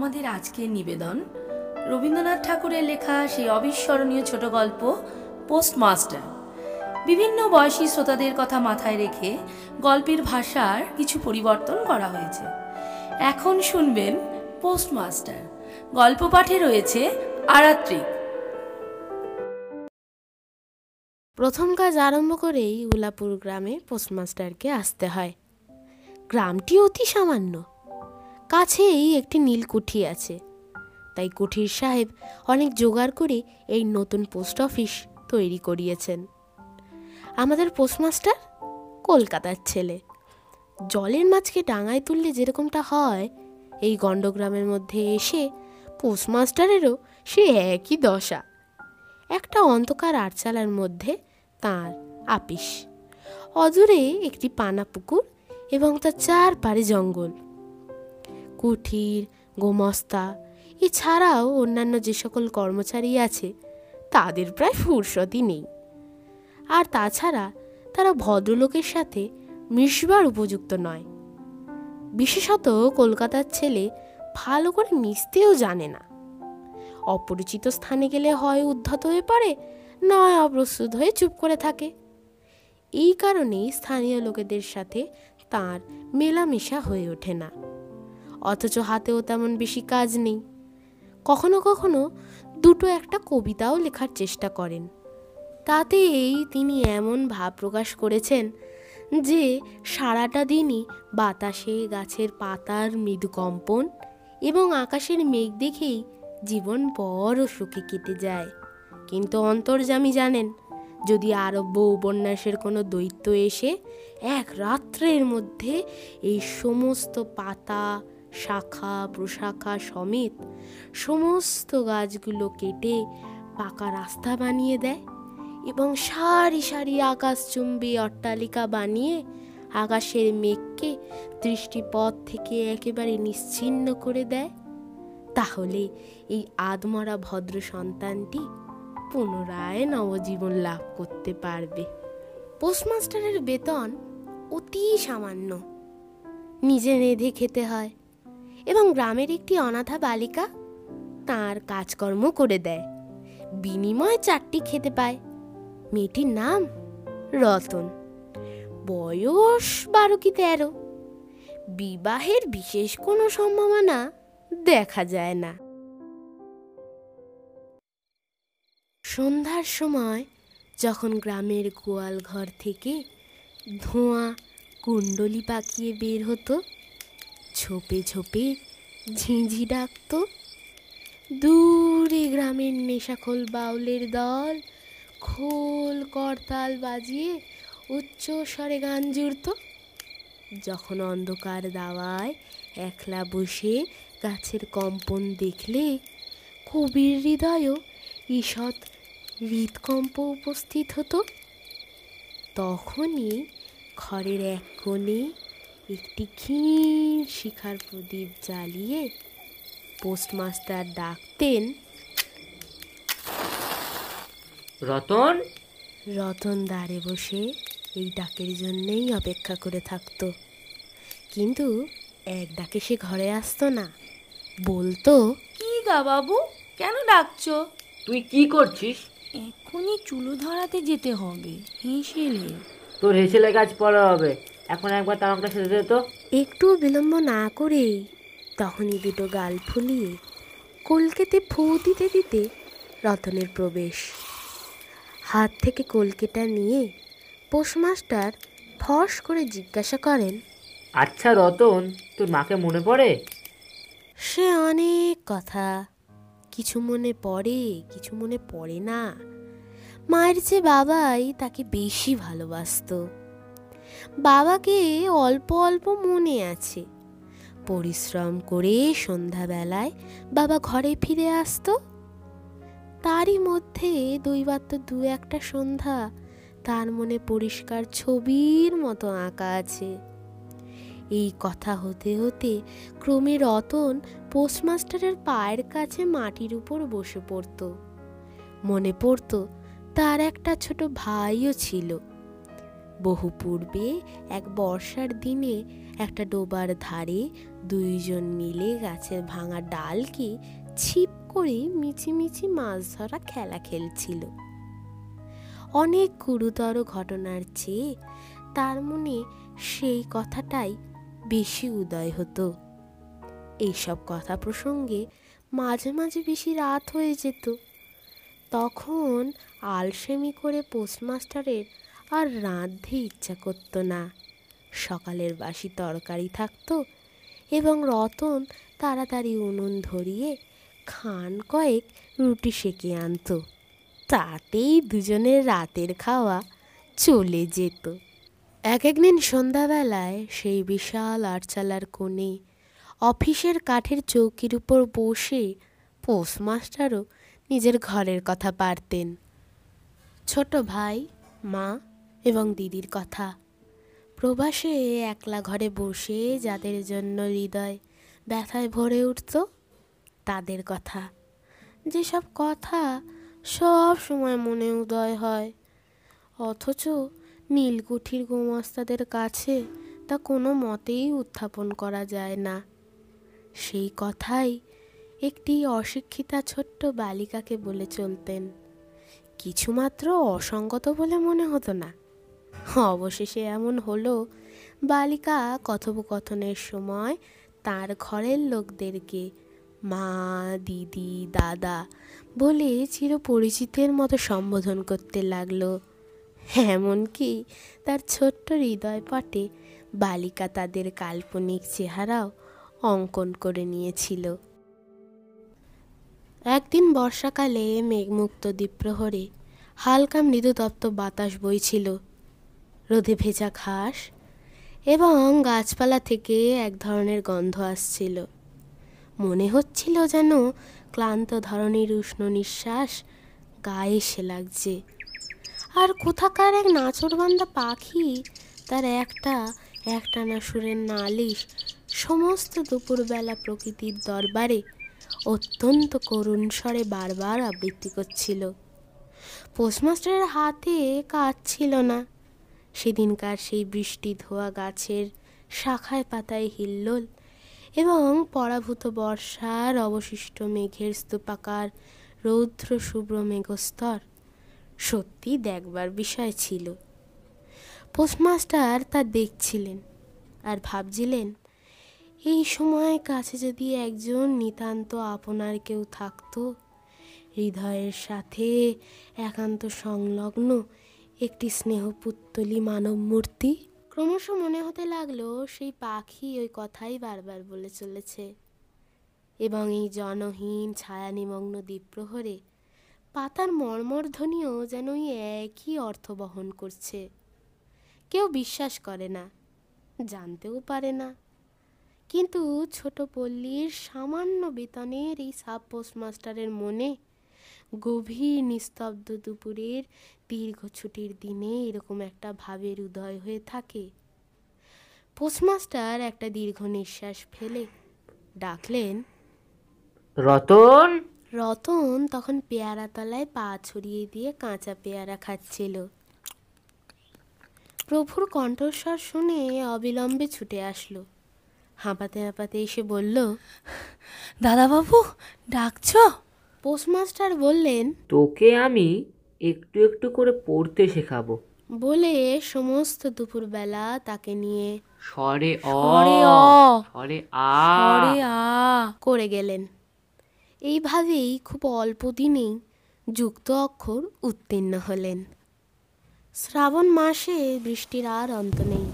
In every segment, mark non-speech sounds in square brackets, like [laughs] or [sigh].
আমাদের আজকের নিবেদন। রবীন্দ্রনাথ ঠাকুরের লেখা সেই অবিস্মরণীয় ছোট গল্প পোস্টমাস্টার বিভিন্ন বয়সী শ্রোতাদের কথা মাথায় রেখে গল্পের ভাষার কিছু পরিবর্তন করা হয়েছে। এখন শুনবেন পোস্টমাস্টার গল্প পাঠে রয়েছে আরাত্রিক। প্রথম কাজ আরম্ভ করেই উলাপুর গ্রামে পোস্টমাস্টারকে আসতে হয়। গ্রামটি অতি সামান্য। কাছেই একটি নীলকুঠি আছে। তাই কুঠির সাহেব অনেক জোগাড় করে এই নতুন পোস্ট অফিস তৈরি করিয়েছেন। আমাদের পোস্টমাস্টার কলকাতার ছেলে। জলের মাছকে ডাঙায় তুললে যেরকমটা হয়, এই গণ্ডগ্রামের মধ্যে এসে পোস্টমাস্টারেরও সে একই দশা। একটা অন্ধকার আটচালার মধ্যে তার আপিস। অদূরে একটি পানা পুকুর এবং তার চারপাড়ে জঙ্গল। কুঠির, গোমস্তা, এছাড়াও অন্যান্য যে সকল কর্মচারী আছে, তাদের প্রায় ফুরসতই নেই। আর তাছাড়া তারা ভদ্রলোকের সাথে মিশবার উপযুক্ত নয়। বিশেষত কলকাতার ছেলে ভালো করে মিশতেও জানে না। অপরিচিত স্থানে গেলে হয় উদ্ধত হয়ে পড়ে, নয় অপ্রস্তুত হয়ে চুপ করে থাকে। এই কারণেই স্থানীয় লোকেদের সাথে তার মেলামেশা হয়ে ওঠে না। অথচ হাতেও তেমন বেশি কাজ নেই। কখনো কখনো দুটো একটা কবিতাও লেখার চেষ্টা করেন। তাতে এই তিনি এমন ভাব প্রকাশ করেছেন যে সারাটা দিনই বাতাসে গাছের পাতার মৃদু কম্পন এবং আকাশের মেঘ দেখেই জীবন বড় সুখে কেটে যায়। কিন্তু অন্তর্জামী জানেন, যদি আরব্য উপন্যাসের কোনো দৈত্য এসে এক রাত্রের মধ্যে এই সমস্ত পাতা শাখা, প্রশাখা সমেত সমস্ত গাছগুলো কেটে পাকা রাস্তা বানিয়ে দেয় এবং সারি সারি আকাশচুম্বী অট্টালিকা বানিয়ে আকাশের মেঘকে দৃষ্টিপথ থেকে একেবারে নিশ্চিন্ন করে দেয়। তাহলে এই আদমরা ভদ্র সন্তানটি পুনরায় নবজীবন লাভ করতে পারবে। পোস্টমাস্টারের বেতন অতি সামান্য। নিজে রেঁধে খেতে হয়। এবং গ্রামের একটি অনাথা বালিকা তার কাজকর্ম করে দেয়। বিনিময়ে চারটি খেতে পায়। মেয়েটির নাম রতন। বয়স বারো কি তেরো। বিবাহের বিশেষ কোনো সম্ভাবনা দেখা যায় না। সন্ধ্যার সময় যখন গ্রামের গোয়াল ঘর থেকে ধোঁয়া, কুণ্ডলি পাকিয়ে বের হতো ছোপে ঝোপে ঝিঁঝি ডাকতো। দূরে গ্রামের নেশাখোল বাউলের দল খোল করতাল বাজিয়ে উচ্চ স্বরে গান জুড়ত। যখন অন্ধকার দাওয়ায় একলা বসে গাছের কম্পন দেখলে কবির হৃদয়ও ঈষৎ হৃদকম্প উপস্থিত হতো। তখনই ঘরের এক কোণে একটি ক্ষীণ শিখার প্রদীপ জ্বালিয়ে পোস্টমাস্টার ডাকতেন রতন? রতন দাঁড়ে বসে এই ডাকের জন্যেই অপেক্ষা করে থাকতো। কিন্তু এক ডাকে সে ঘরে আসতো না। বলতো কি গা বাবু? কেন ডাকছো? তুই কি করছিস? এক্ষুনি চুলো ধরাতে যেতে হবে হেসেলে তোর হেসেলে গাছ পড়া হবে। এখন একবার তামাকটা সেরে দে তো। একটু বিলম্ব না করে তখনই দুটো গাল ফুলিয়ে কলকেতে ফু দিতে দিতে রতনের প্রবেশ। হাত থেকে কলকেটা নিয়ে পোস্টমাস্টার ফস করে জিজ্ঞাসা করেন আচ্ছা রতন তোর মাকে মনে পড়ে? সে অনেক কথা। কিছু মনে পড়ে কিছু মনে পড়ে না। মায়ের চেয়ে বাবাই তাকে বেশি ভালোবাসতো। বাবাকে অল্প অল্প মনে আছে। পরিশ্রম করে সন্ধ্যাবেলায় বাবা ঘরে ফিরে আসতো। তারই মধ্যে তো দু একটা সন্ধ্যা তার মনে পরিষ্কার ছবির মতো আঁকা আছে। এই কথা হতে হতে ক্রমে রতন পোস্টমাস্টারের পায়ের কাছে মাটির উপর বসে পড়তো। মনে পড়তো তার একটা ছোট ভাইও ছিল। বহু পূর্বে এক বর্ষার দিনে একটা ডোবার ধারে দুইজন মিলে গাছের ভাঙা ডালকে ছিপ করে মিছিমিছি মাছ ধরা খেলা খেলছিল। অনেক গুরুতর ঘটনার চেয়ে তার মনে সেই কথাটাই বেশি উদয় হতো। এইসব কথা প্রসঙ্গে মাঝে মাঝে বেশি রাত হয়ে যেত। তখন আলসেমি করে পোস্টমাস্টারের আর রাঁধতে ইচ্ছা করতো না। সকালের বাসি তরকারি থাকতো এবং রতন তাড়াতাড়ি উনুন ধরিয়ে খান কয়েক রুটি সেঁকে আনতো। তাতেই দুজনের রাতের খাওয়া চলে যেত। এক একদিন সন্ধ্যাবেলায় সেই বিশাল আটচালার কোণে অফিসের কাঠের চৌকির উপর বসে পোস্টমাস্টারও নিজের ঘরের কথা পারতেন। ছোট ভাই, মা এবং দিদির কথা। প্রবাসে একলা ঘরে বসে যাদের জন্য হৃদয় ব্যথায় ভরে উঠত, তাদের কথা। যেসব কথা সব সময় মনে উদয় হয়, অথচ নীলকুঠির গোমাস্তাদের কাছে তা কোনো মতেই উত্থাপন করা যায় না। সেই কথাই একটি অশিক্ষিতা ছোট্ট বালিকাকে বলে চলতেন। কিছুমাত্র অসঙ্গত বলে মনে হতো না। অবশেষে এমন হলো, বালিকা কথোপকথনের সময় তার ঘরের লোকদেরকে, মা, দিদি, দাদা বলে চিরপরিচিতের মতো সম্বোধন করতে লাগল। এমনকি তার ছোট্ট হৃদয় পটে বালিকা তাদের কাল্পনিক চেহারাও অঙ্কন করে নিয়েছিল। একদিন বর্ষাকালে মেঘমুক্ত দ্বীপ্রহরে হালকা মৃদুতপ্ত বাতাস বইছিল। রোদে ভেজা ঘাস এবং গাছপালা থেকে এক ধরনের গন্ধ আসছিল। মনে হচ্ছিল যেন ক্লান্ত ধরনের উষ্ণ নিঃশ্বাস গায়ে এসে লাগছে। আর কোথাকার এক নাচরবান্ধা পাখি তার একটা, একটানা সুরের নালিশ সমস্ত দুপুরবেলা প্রকৃতির দরবারে অত্যন্ত করুণ স্বরে বারবার আবৃত্তি করছিল। পোস্টমাস্টারের হাতে কাজ ছিল না। সেদিনকার সেই বৃষ্টি ধোয়া গাছের শাখায় পাতায় হিল্লোল এবং পরাভূত বর্ষার অবশিষ্ট মেঘের স্তূপাকার রৌদ্র শুভ্র মেঘস্তর সত্যি দেখবার বিষয় ছিল। পোস্টমাস্টার তা দেখছিলেন আর ভাবছিলেন, এই সময় কাছে যদি একজন নিতান্ত আপনার কেউ থাকতো, হৃদয়ের সাথে একান্ত সংলগ্ন একটি স্নেহপুত্তলি মানব মূর্তি ক্রমশ মনে হতে লাগল, সেই পাখি ওই কথাই বারবার বলে চলেছে। এবং এই জনহীন ছায়া নিমগ্ন দ্বীপ্রহরে পাতার মর্মর ধ্বনিও যেন ওই একই অর্থ বহন করছে। কেউ বিশ্বাস করে না, জানতেও পারে না। কিন্তু ছোট পল্লীর সামান্য বেতনের এই সাব পোস্টমাস্টারের মনে গভীর নিস্তব্ধ দুপুরের দীর্ঘ ছুটির দিনে এরকম একটা ভাবের উদয় হয়ে থাকে। পোস্টমাস্টার একটা দীর্ঘ নিঃশ্বাস ফেলে ডাকলেন রতন? রতন তখন পেয়ারা তলায় পা ছড়িয়ে দিয়ে কাঁচা পেয়ারা খাচ্ছিল। প্রভুর কণ্ঠস্বর শুনে অবিলম্বে ছুটে আসলো। হাঁপাতে হাঁপাতে এসে বলল দাদাবাবু ডাকছ? পোস্টমাস্টার বললেন তোকে আমি একটু একটু করে পড়তে শেখাবো। বলে সমস্ত দুপুরবেলা তাকে নিয়ে সরে অ অরে অ স্বরে আ। অরে আ করে গেলেন। এইভাবেই খুব অল্প দিনেই যুক্ত অক্ষর উত্তীর্ণ হলেন। শ্রাবণ মাসে বৃষ্টির আর অন্ত নেই।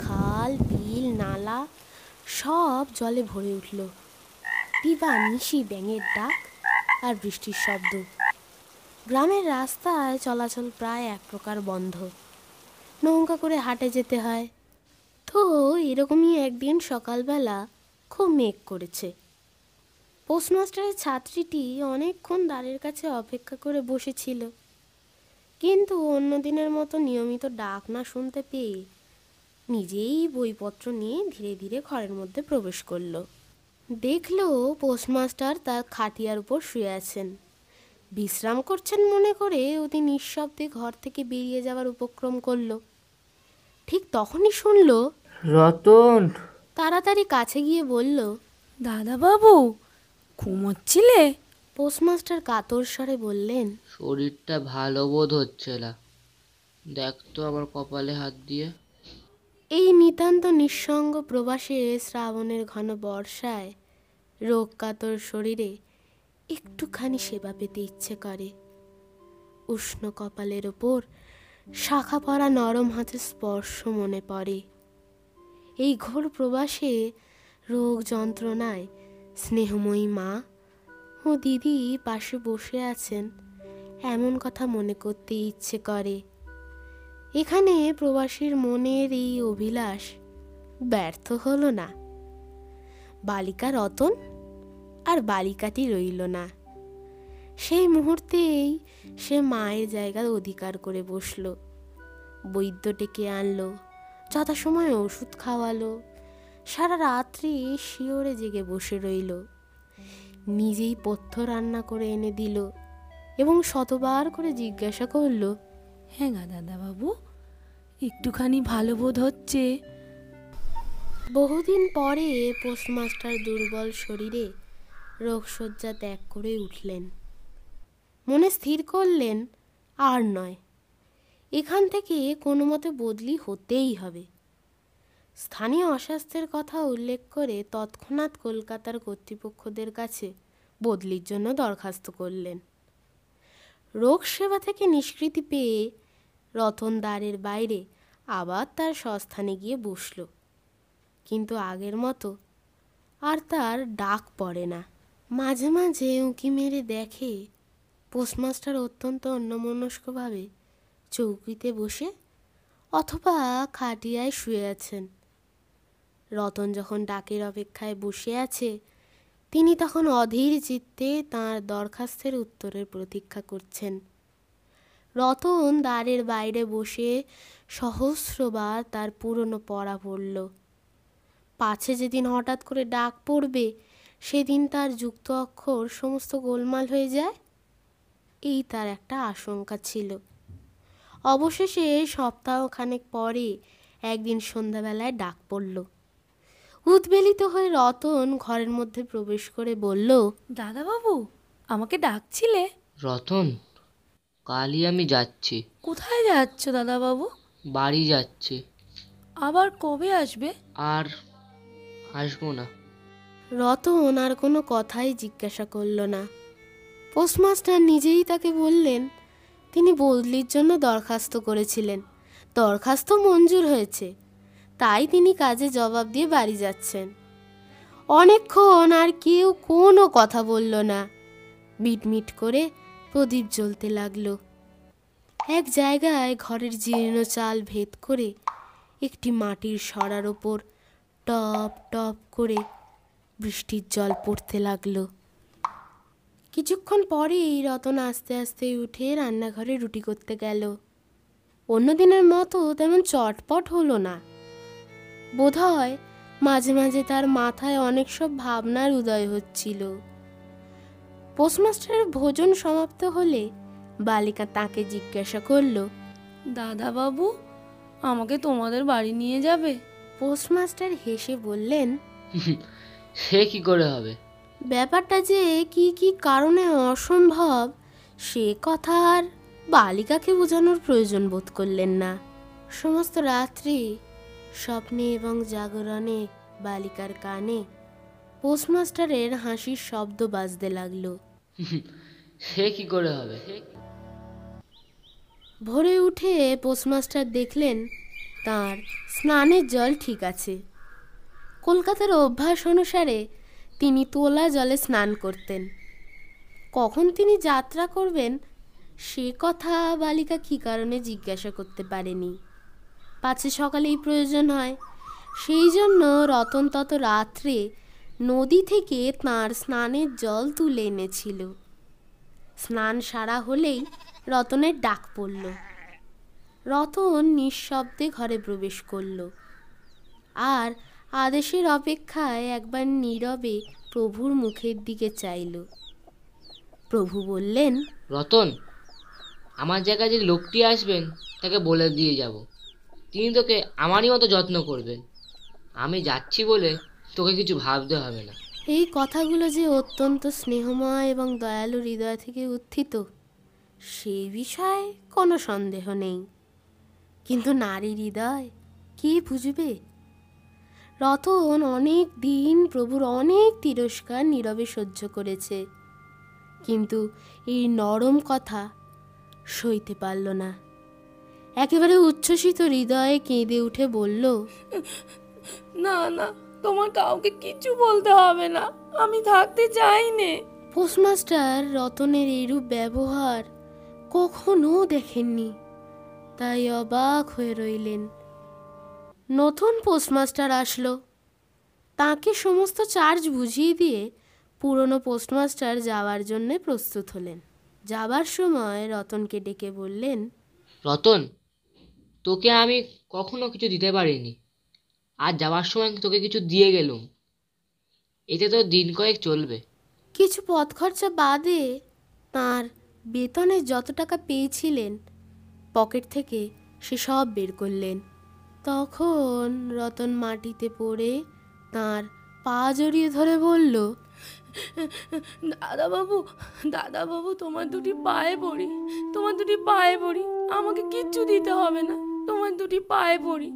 খাল বিল নালা সব জলে ভরে উঠল। দিবা নিশি ব্যাঙের ডাক আর বৃষ্টির শব্দ। গ্রামের রাস্তায় চলাচল প্রায় এক প্রকার বন্ধ। নৌকা করে হাটে যেতে হয়। তো এরকমই একদিন সকালবেলা খুব মেঘ করেছে। পোস্টমাস্টারের ছাত্রীটি অনেকক্ষণ দ্বারের কাছে অপেক্ষা করে বসেছিল। কিন্তু অন্য দিনের মতো নিয়মিত ডাক না শুনতে পেয়ে নিজেই বইপত্র নিয়ে ধীরে ধীরে ঘরের মধ্যে প্রবেশ করল। দেখল পোস্টমাস্টার তার খাটিয়ার উপর শুয়ে আছেন। বিশ্রাম করছেন মনে করে অতি নিঃশব্দে ঘর থেকে বেরিয়ে যাওয়ার উপক্রম করল। ঠিক তখনই শুনল রতন! তাড়াতাড়ি কাছে গিয়ে বলল দাদা বাবু ঘুমোচ্ছিলে? পোস্টমাস্টার কাতর স্বরে বললেন শরীরটা ভালো বোধ হচ্ছে না। দেখ তো আমার কপালে হাত দিয়ে। এই নিতান্ত নিঃসঙ্গ প্রবাসে শ্রাবণের ঘন বর্ষায় রোগ কাতর শরীরে একটুখানি সেবা পেতে ইচ্ছে করে। উষ্ণ কপালের ওপর শাখা পরা নরম হাতের স্পর্শ মনে পড়ে। এই ঘোর প্রবাসে রোগ যন্ত্রণায় স্নেহময়ী মা ও দিদি পাশে বসে আছেন, এমন কথা মনে করতে ইচ্ছে করে। এখানে প্রবাসীর মনের এই অভিলাষ ব্যর্থ হলো না। বালিকা রতন আর বালিকাটি রইল না। সেই মুহূর্তেই সে মায়ের জায়গা অধিকার করে বসল। বৈদ্য ডেকে আনলো যথাসময়ে ওষুধ খাওয়ালো। সারা রাত্রি শিওরে জেগে বসে রইল। নিজেই পথ্য রান্না করে এনে দিল এবং শতবার করে জিজ্ঞাসা করল হ্যাঁ গা দাদা বাবু একটুখানি ভালো বোধ হচ্ছে। বহুদিন পরে পোস্টমাস্টার দুর্বল শরীরে রোগশয্যা ত্যাগ করে উঠলেন। মনে স্থির করলেন, আর নয়। এখান থেকে কোনো মতে বদলি হতেই হবে। স্থানীয় অস্বাস্থ্যের কথা উল্লেখ করে তৎক্ষণাৎ কলকাতার কর্তৃপক্ষদের কাছে বদলির জন্য দরখাস্ত করলেন। রোগ সেবা থেকে নিষ্কৃতি পেয়ে রতন দ্বারের বাইরে আবার তার স্বস্থানে গিয়ে বসল। কিন্তু আগের মতো আর তার ডাক পড়ে না। মাঝে মাঝে উঁকি মেরে দেখে পোস্টমাস্টার অত্যন্ত অন্যমনস্কভাবে চৌকিতে বসে অথবা খাটিয়ায় শুয়ে আছেন। রতন যখন ডাকের অপেক্ষায় বসে আছে, তিনি তখন অধীর চিত্তে তাঁর দরখাস্তের উত্তরের প্রতীক্ষা করছেন। রতন দ্বারের বাইরে বসে সহস্রবার তার পুরনো পড়া পড়ল। পাছে যেদিন হঠাৎ করে ডাক পড়বে সেদিন তার যুক্ত অক্ষর সমস্ত গোলমাল হয়ে যায়। এই তার একটা আশঙ্কা ছিল। অবশেষে সপ্তাহখানেক পরে একদিন সন্ধ্যাবেলায় ডাক পড়ল। উদ্বেলিত হয়ে রতন ঘরের মধ্যে প্রবেশ করে বলল দাদা বাবু আমাকে ডাকছিলে? রতন কালই আমি যাচ্ছি। কোথায় যাচ্ছ দাদা বাবু বাড়ি যাচ্ছি। আবার কবে আসবে? আর আসব না। রতন আর কোনো কথাই জিজ্ঞাসা করল না। পোস্টমাস্টার নিজেই তাকে বললেন, তিনি বদলির জন্য দরখাস্ত করেছিলেন। দরখাস্ত মঞ্জুর হয়েছে। তাই তিনি কাজে জবাব দিয়ে বাড়ি যাচ্ছেন। অনেকক্ষণ আর কেউ কোনো কথা বলল না। মিটমিট করে প্রদীপ জ্বলতে লাগল। এক জায়গায় ঘরের জীর্ণ চাল ভেদ করে একটি মাটির সরার ওপর টপ টপ করে বৃষ্টির জল পড়তে লাগল। কিছুক্ষণ পরেই রতন আস্তে আস্তে উঠে রান্নাঘরে রুটি করতে গেল। অন্য দিনের মতো তেমন চটপট হলো না। বোধহয় মাঝে মাঝে তার মাথায় অনেক সব ভাবনার উদয় হচ্ছিল। পোস্টমাস্টারের ভোজন সমাপ্ত হলে বালিকা তাকে জিজ্ঞাসা করল দাদা বাবু আমাকে তোমাদের বাড়ি নিয়ে যাবে? পোস্টমাস্টার হেসে বললেন [laughs] সে কি করে হবে? ব্যাপারটা যে কি কি কারণে অসম্ভব সে কথা আর বালিকাকে বোঝানোর প্রয়োজন বোধ করলেন না। সমস্ত রাত্রি স্বপ্নে এবং জাগরণে বালিকার কানে পোস্টমাস্টারের হাসির শব্দ বাজতে লাগল। সে কি করে হবে? ভোরে উঠে পোস্টমাস্টার দেখলেন তার স্নানের জল ঠিক আছে। কলকাতার অভ্যাস অনুসারে তিনি তোলা জলে স্নান করতেন। কখন তিনি যাত্রা করবেন, সে কথা বালিকা কী কারণে জিজ্ঞাসা করতে পারেনি। পাছে সকালেই প্রয়োজন হয়। সেই জন্য রতন তত রাত্রে নদী থেকে তাঁর স্নানের জল তুলে এনেছিল। স্নান সারা হলেই রতনের ডাক পড়ল। রতন নিঃশব্দে ঘরে প্রবেশ করল। আর আদেশের অপেক্ষায় একবার নীরবে প্রভুর মুখের দিকে চাইল। প্রভু বললেন রতন আমার জায়গায় যে লোকটি আসবেন তাকে বলে দিয়ে যাব। তিনি তোকে আমারই মতো যত্ন করবেন। আমি যাচ্ছি বলে তোকে কিছু ভাবতে হবে না। এই কথাগুলো যে অত্যন্ত স্নেহময় এবং দয়ালু হৃদয় থেকে উত্থিত সেই বিষয়ে কোনো সন্দেহ নেই। কিন্তু নারী হৃদয় কে বুঝবে? রতন অনেক দিন প্রভুর অনেক তিরস্কার নীরবে সহ্য করেছে। কিন্তু এই নরম কথা সইতে পারল না। একেবারে উচ্ছ্বসিত হৃদয়ে কেঁদে উঠে বলল না না তোমার কাউকে কিছু বলতে হবে না আমি থাকতে চাই নে পোস্টমাস্টার রতনের এইরূপ ব্যবহার কখনো দেখেননি তাই অবাক হয়ে রইলেন। নতুন পোস্টমাস্টার আসলো। তাকে সমস্ত চার্জ বুঝিয়ে দিয়ে পুরনো পোস্টমাস্টার যাওয়ার জন্য প্রস্তুত হলেন। যাবার সময় রতনকে ডেকে বললেন রতন তোকে আমি কখনো কিছু দিতে পারিনি। আর যাওয়ার সময় তোকে কিছু দিয়ে গেলুম। এতে তো দিন কয়েক চলবে। কিছু পথ খরচা বাদে তার বেতনে যত টাকা পেয়েছিলেন পকেট থেকে সে সব বের করলেন। তখন রতন মাটিতে পড়ে তার পা জড়িয়ে ধরে বলল দাদা বাবু দাদা বাবু তোমার দুটি পায়ে পড়ি, তোমার দুটি পায়ে পড়ি। আমাকে কিচ্ছু দিতে হবে না, তোমার দুটি পায়ে পড়ি।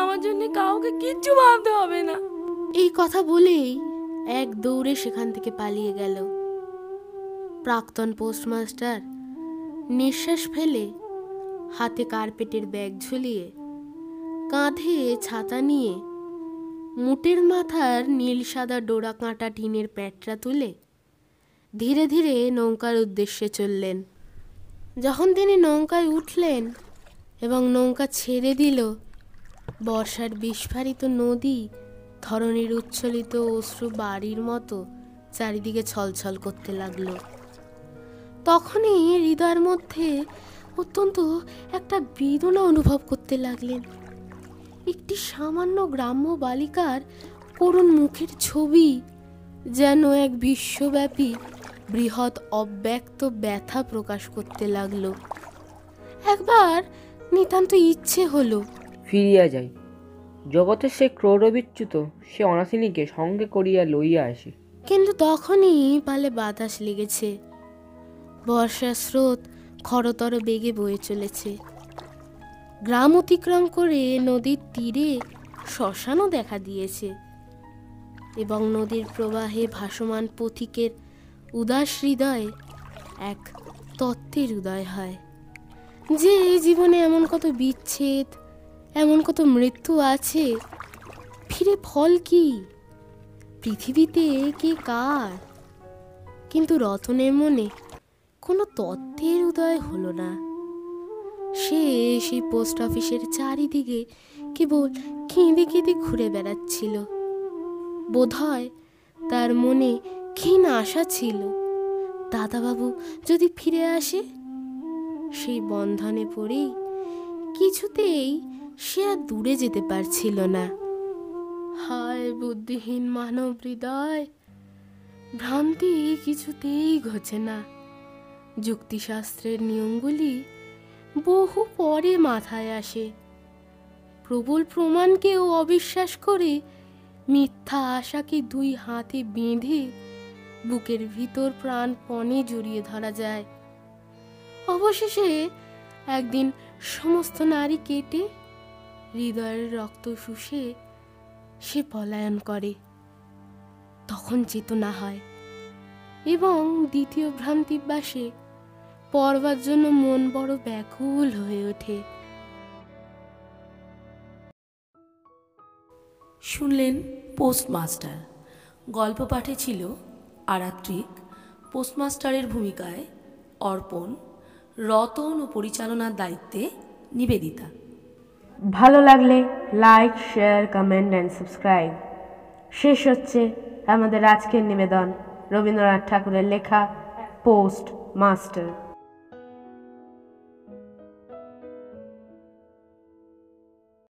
আমার জন্য কাউকে কিচ্ছু ভাবতে হবে না। এই কথা বলেই এক দৌড়ে সেখান থেকে পালিয়ে গেল। প্রাক্তন পোস্টমাস্টার নিঃশ্বাস ফেলে হাতে কার্পেটের ব্যাগ ঝুলিয়ে কাঁধে ছাতা নিয়ে মুটের মাথার নীল সাদা ডোরা কাঁটা টিনের প্যাটরা তুলে ধীরে ধীরে নৌকার উদ্দেশ্যে চললেন। যখন তিনি নৌকায় উঠলেন এবং নৌকা ছেড়ে দিল, বর্ষার বিস্ফারিত নদী ধরনের উচ্ছ্বলিত অশ্রু বাড়ির মতো চারিদিকে ছলছল করতে লাগল। তখনই হৃদয়ের মধ্যে অত্যন্ত একটা বেদনা অনুভব করতে লাগলেন। একটি সামান্য গ্রাম্য বালিকার করুণ মুখের ছবি যেন এক বিশ্বব্যাপী বৃহৎ অব্যক্ত ব্যথা প্রকাশ করতে লাগল। একবার নিতান্ত ইচ্ছে হলো। ফিরিয়া যাই। জগতের সে ক্রৌরবিচ্যুত সে অনাসিনীকে সঙ্গে করিয়া লইয়া আসি। কিন্তু তখনই পালে বাতাস লেগেছে। বর্ষার স্রোত খরতর বেগে বয়ে চলেছে। গ্রাম অতিক্রম করে নদীর তীরে শ্মশানও দেখা দিয়েছে এবং নদীর প্রবাহে ভাসমান পথিকের উদাস হৃদয়ে এক তত্ত্বের উদয় হয়। যে এই জীবনে এমন কত বিচ্ছেদ, এমন কত মৃত্যু আছে, ফিরে ফল কি? পৃথিবীতে কে কার? কিন্তু রতনের মনে কোনো তত্ত্বের উদয় হলো না। সে সেই পোস্ট অফিসের চারিদিকে কেবল কেঁদে কেঁদে ঘুরে বেড়াচ্ছিল। বোধহয় তার মনে ক্ষীণ আশা ছিল, দাদাবাবু যদি ফিরে আসে, সেই বন্ধনে পড়েই কিছুতেই সে আর দূরে যেতে পারছিল না। হায় বুদ্ধিহীন মানব হৃদয়, ভ্রান্তি কিছুতেই ঘটে না। যুক্তিশাস্ত্রের নিয়মগুলি বহু পরে মাথায় আসে। প্রবল প্রমাণকেও অবিশ্বাস করে মিথ্যা আশাকে দুই হাতে বেঁধে বুকের ভিতর প্রাণপণে জড়িয়ে ধরা যায়। অবশেষে একদিন সমস্ত নারী কেটে হৃদয়ের রক্ত শুষে সে পলায়ন করে। তখন চেতনা হয় এবং দ্বিতীয় ভ্রান্তিবাসে পড়বার জন্য মন বড় ব্যাকুল হয়ে ওঠে। শুনলেন পোস্টমাস্টার। গল্প পাঠে ছিল আরাত্রিক পোস্টমাস্টারের ভূমিকায় অর্পণ রতন ও পরিচালনার দায়িত্বে নিবেদিতা। ভালো লাগলে like share comment and subscribe. শেষ হচ্ছে আমাদের আজকের নিবেদন রবীন্দ্রনাথ ঠাকুরের লেখা পোস্ট মাস্টার